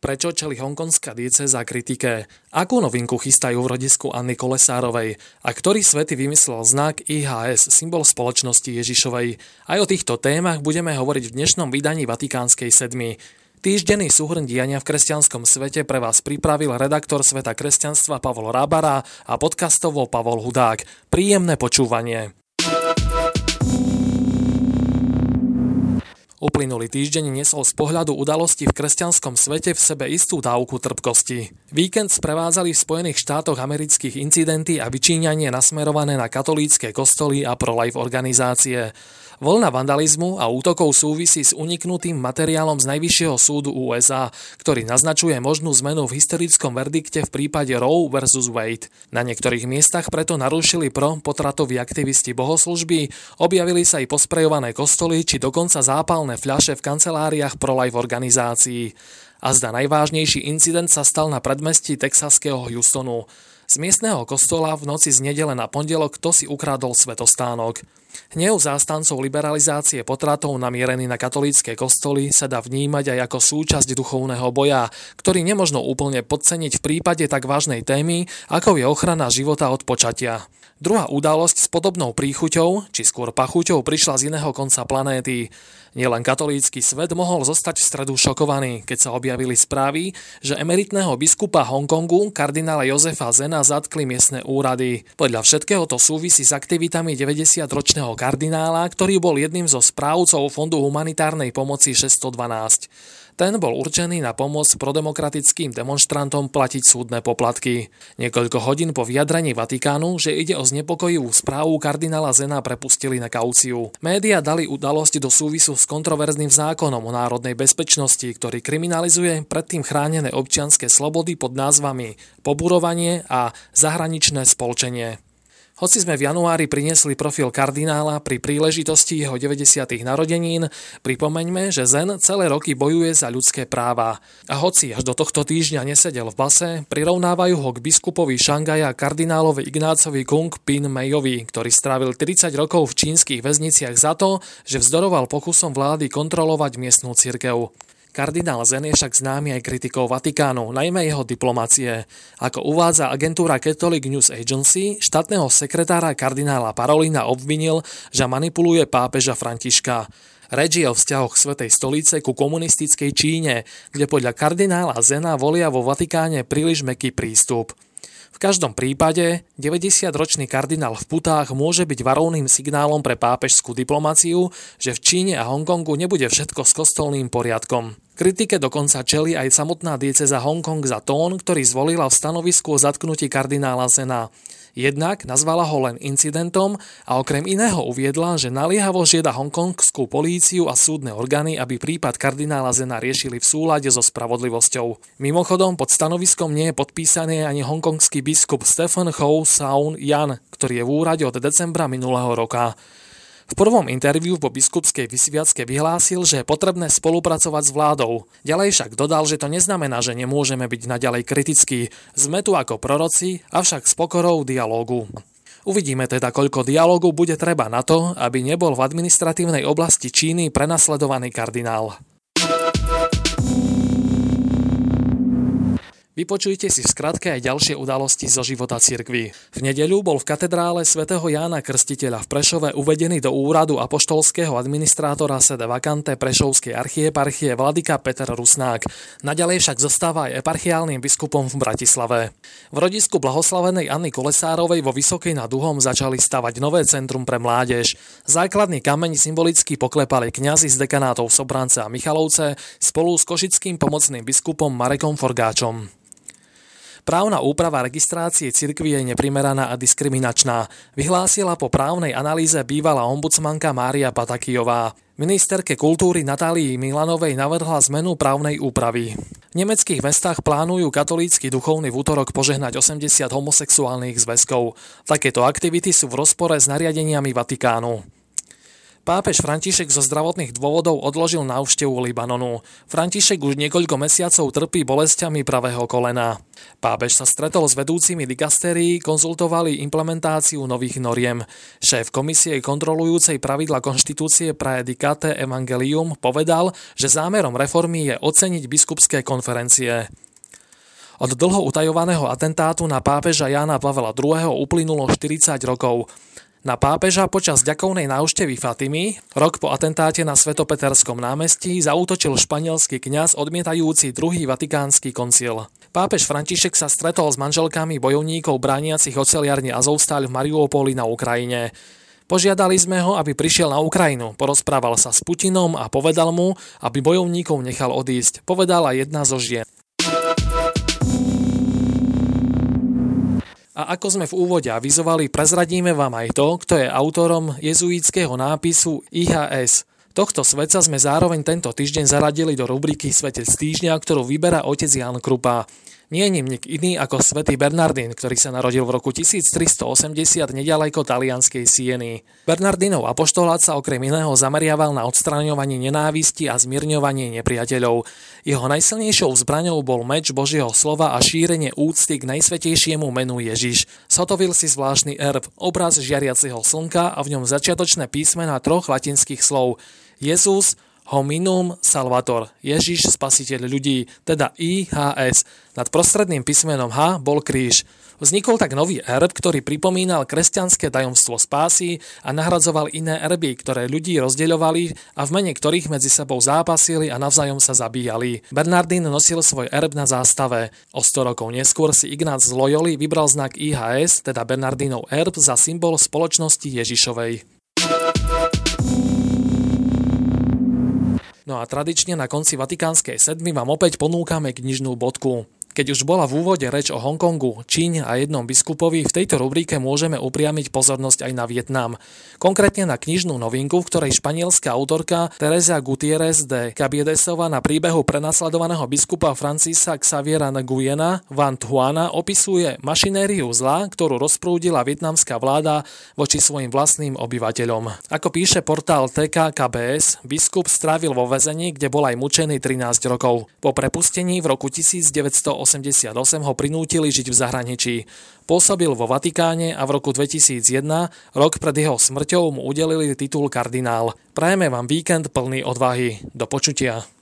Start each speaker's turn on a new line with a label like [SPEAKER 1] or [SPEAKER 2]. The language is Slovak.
[SPEAKER 1] Prečo čeli hongkonská dieceza kritike? Akú novinku chystajú v rodisku Anny Kolesárovej? A ktorý svety vymyslel znak IHS, symbol spoločnosti Ježišovej? Aj o týchto témach budeme hovoriť v dnešnom vydaní Vatikánskej sedmy. Týždenný súhrn diania v kresťanskom svete pre vás pripravil redaktor Sveta kresťanstva Pavol Rábara a podcastovo Pavol Hudák. Príjemné počúvanie. Uplynulý týždeň nesol z pohľadu udalosti v kresťanskom svete v sebe istú dávku trpkosti. Víkend sprevádzali v Spojených štátoch amerických incidenty a vyčíňanie nasmerované na katolícke kostoly a pro-life organizácie. Voľna vandalizmu a útokov súvisí s uniknutým materiálom z Najvyššieho súdu USA, ktorý naznačuje možnú zmenu v historickom verdikte v prípade Roe vs. Wade. Na niektorých miestach preto narušili pro potratoví aktivisti bohoslužby, objavili sa i posprejované kostoly či dokonca zápalné fľaše v kanceláriách pro-life organizácií. A zda najvážnejší incident sa stal na predmestí texaského Houstonu. Z miestneho kostola v noci z nedele na pondelok kto si ukradol svetostánok. Hnev zástancov liberalizácie potratov namierený na katolícke kostoly sa dá vnímať aj ako súčasť duchovného boja, ktorý nemožno úplne podceniť v prípade tak vážnej témy, ako je ochrana života od počatia. Druhá udalosť s podobnou príchuťou, či skôr pachuťou, prišla z iného konca planéty. Nielen katolícky svet mohol zostať v stredu šokovaný, keď sa objavili správy, že emeritného biskupa Hongkongu, kardinála Jozefa Zena, zatkli miestne úrady. Podľa všetkého to súvisí s aktivitami 90-ročného kardinála, ktorý bol jedným zo správcov Fondu humanitárnej pomoci 612. Ten bol určený na pomoc prodemokratickým demonstrantom platiť súdne poplatky. Niekoľko hodín po vyjadrení Vatikánu, že ide o znepokojivú správu kardinála Zena prepustili na kauciu. Média dali udalosť do súvisu s kontroverzným zákonom o národnej bezpečnosti, ktorý kriminalizuje predtým chránené občianske slobody pod názvami poburovanie a zahraničné spolčenie. Hoci sme v januári priniesli profil kardinála pri príležitosti jeho 90. narodenín, pripomeňme, že Zen celé roky bojuje za ľudské práva. A hoci až do tohto týždňa nesedel v base, prirovnávajú ho k biskupovi Šangaja kardinálovi Ignácovi Kung Pin Mejovi, ktorý strávil 30 rokov v čínskych väzniciach za to, že vzdoroval pokusom vlády kontrolovať miestnú cirkev. Kardinál Zen je však známy aj kritikou Vatikánu, najmä jeho diplomácie. Ako uvádza agentúra Catholic News Agency, štátneho sekretára kardinála Parolina obvinil, že manipuluje pápeža Františka. Reč je o vzťahoch Svetej stolice ku komunistickej Číne, kde podľa kardinála Zena volia vo Vatikáne príliš meký prístup. V každom prípade 90-ročný kardinál v putách môže byť varovným signálom pre pápežskú diplomáciu, že v Číne a Hongkongu nebude všetko s kostolným poriadkom. Kritike dokonca čeli aj samotná dieceza Hongkong za tón, ktorý zvolila v stanovisku o zatknutí kardinála Zena. Jednak nazvala ho len incidentom a okrem iného uviedla, že naliehavo žiada hongkongskú políciu a súdne orgány, aby prípad kardinála Zena riešili v súlade so spravodlivosťou. Mimochodom, pod stanoviskom nie je podpísaný ani hongkongský biskup Stephen Ho Saun Yan, ktorý je v úrade od decembra minulého roka. V prvom interviu po biskupskej vysviacke vyhlásil, že je potrebné spolupracovať s vládou. Ďalej však dodal, že to neznamená, že nemôžeme byť naďalej kritickí. Sme tu ako proroci, avšak s pokorou dialógu. Uvidíme teda, koľko dialógu bude treba na to, aby nebol v administratívnej oblasti Číny prenasledovaný kardinál. Vypočujte si v skratke aj ďalšie udalosti zo života cirkvy. V nedeľu bol v katedrále svätého Jána Krstiteľa v Prešove uvedený do úradu apoštolského administrátora sede vakante Prešovskej archieparchie vladyka Peter Rusnák. Naďalej však zostáva aj eparchiálnym biskupom v Bratislave. V rodisku blahoslavenej Anny Kolesárovej vo Vysokej nad Duhom začali stavať nové centrum pre mládež. Základný kameň symbolicky poklepali kňazi z dekanátov Sobrance a Michalovce spolu s košickým pomocným biskupom Marekom Forgáčom. Právna úprava registrácie cirkvi je neprimeraná a diskriminačná, vyhlásila po právnej analýze bývalá ombudsmanka Mária Patakijová. Ministerke kultúry Natálii Milanovej navrhla zmenu právnej úpravy. V nemeckých mestách plánujú katolícky duchovný v útorok požehnať 80 homosexuálnych zväzkov. Takéto aktivity sú v rozpore s nariadeniami Vatikánu. Pápež František zo zdravotných dôvodov odložil návštevu Libanonu. František už niekoľko mesiacov trpí bolestiami pravého kolena. Pápež sa stretol s vedúcimi dikastérií, konzultovali implementáciu nových noriem. Šéf komisie kontrolujúcej pravidla konštitúcie Praedicate Evangelium povedal, že zámerom reformy je oceniť biskupské konferencie. Od dlho utajovaného atentátu na pápeža Jána Pavela II. uplynulo 40 rokov. Na pápeža počas ďakovnej návštevy Fatimy, rok po atentáte na Svetopeterskom námestí, zautočil španielský kňaz odmietajúci druhý vatikánsky koncil. Pápež František sa stretol s manželkami bojovníkov brániacich oceliarne Azovstal v Mariupoli na Ukrajine. Požiadali sme ho, aby prišiel na Ukrajinu, porozprával sa s Putinom a povedal mu, aby bojovníkov nechal odísť, povedala jedna zo žien. A ako sme v úvode avizovali, prezradíme vám aj to, kto je autorom jezuitského nápisu IHS. Tohto svetca sme zároveň tento týždeň zaradili do rubriky Svetec týždňa, ktorú vyberá otec Jan Krupa. Nie je ním nik iný ako svätý Bernardín, ktorý sa narodil v roku 1380 nedaleko talianskej Sieny. Bernardinov apoštolát sa okrem iného zameriaval na odstraňovanie nenávisti a zmierňovanie nepriateľov. Jeho najsilnejšou zbraňou bol meč Božieho slova a šírenie úcty k najsvetejšiemu menu Ježiš. Sotovil si zvláštny erb, obraz žiariaceho slnka a v ňom začiatočné písmena troch latinských slov. Jezus, Hominum Salvator, Ježiš spasiteľ ľudí, teda IHS. Nad prostredným písmenom H bol kríž. Vznikol tak nový erb, ktorý pripomínal kresťanské tajomstvo spásy a nahradzoval iné erby, ktoré ľudí rozdeľovali a v mene ktorých medzi sebou zápasili a navzájom sa zabíjali. Bernardín nosil svoj erb na zástave. O 100 rokov neskôr si Ignác z Loyoli vybral znak IHS, teda Bernardínov erb, za symbol spoločnosti Ježišovej. No a tradične na konci Vatikánskej sedmy vám opäť ponúkame knižnú bodku. Keď už bola v úvode reč o Hongkongu, Číne a jednom biskupovi, v tejto rubrike môžeme upriamiť pozornosť aj na Vietnam. Konkrétne na knižnú novinku, v ktorej španielská autorka Teresa Gutierrez de Cabiedesova na príbehu prenasledovaného biskupa Francisa Xaviera Nguyena Van Thuana opisuje mašinériu zla, ktorú rozprúdila vietnamská vláda voči svojim vlastným obyvateľom. Ako píše portál TKKBS, biskup strávil vo väzení, kde bol aj mučený 13 rokov. Po prepustení v roku 1900 1988 ho prinútili žiť v zahraničí. Pôsobil vo Vatikáne a v roku 2001, rok pred jeho smrťou, mu udelili titul kardinál. Prajeme vám víkend plný odvahy. Do počutia.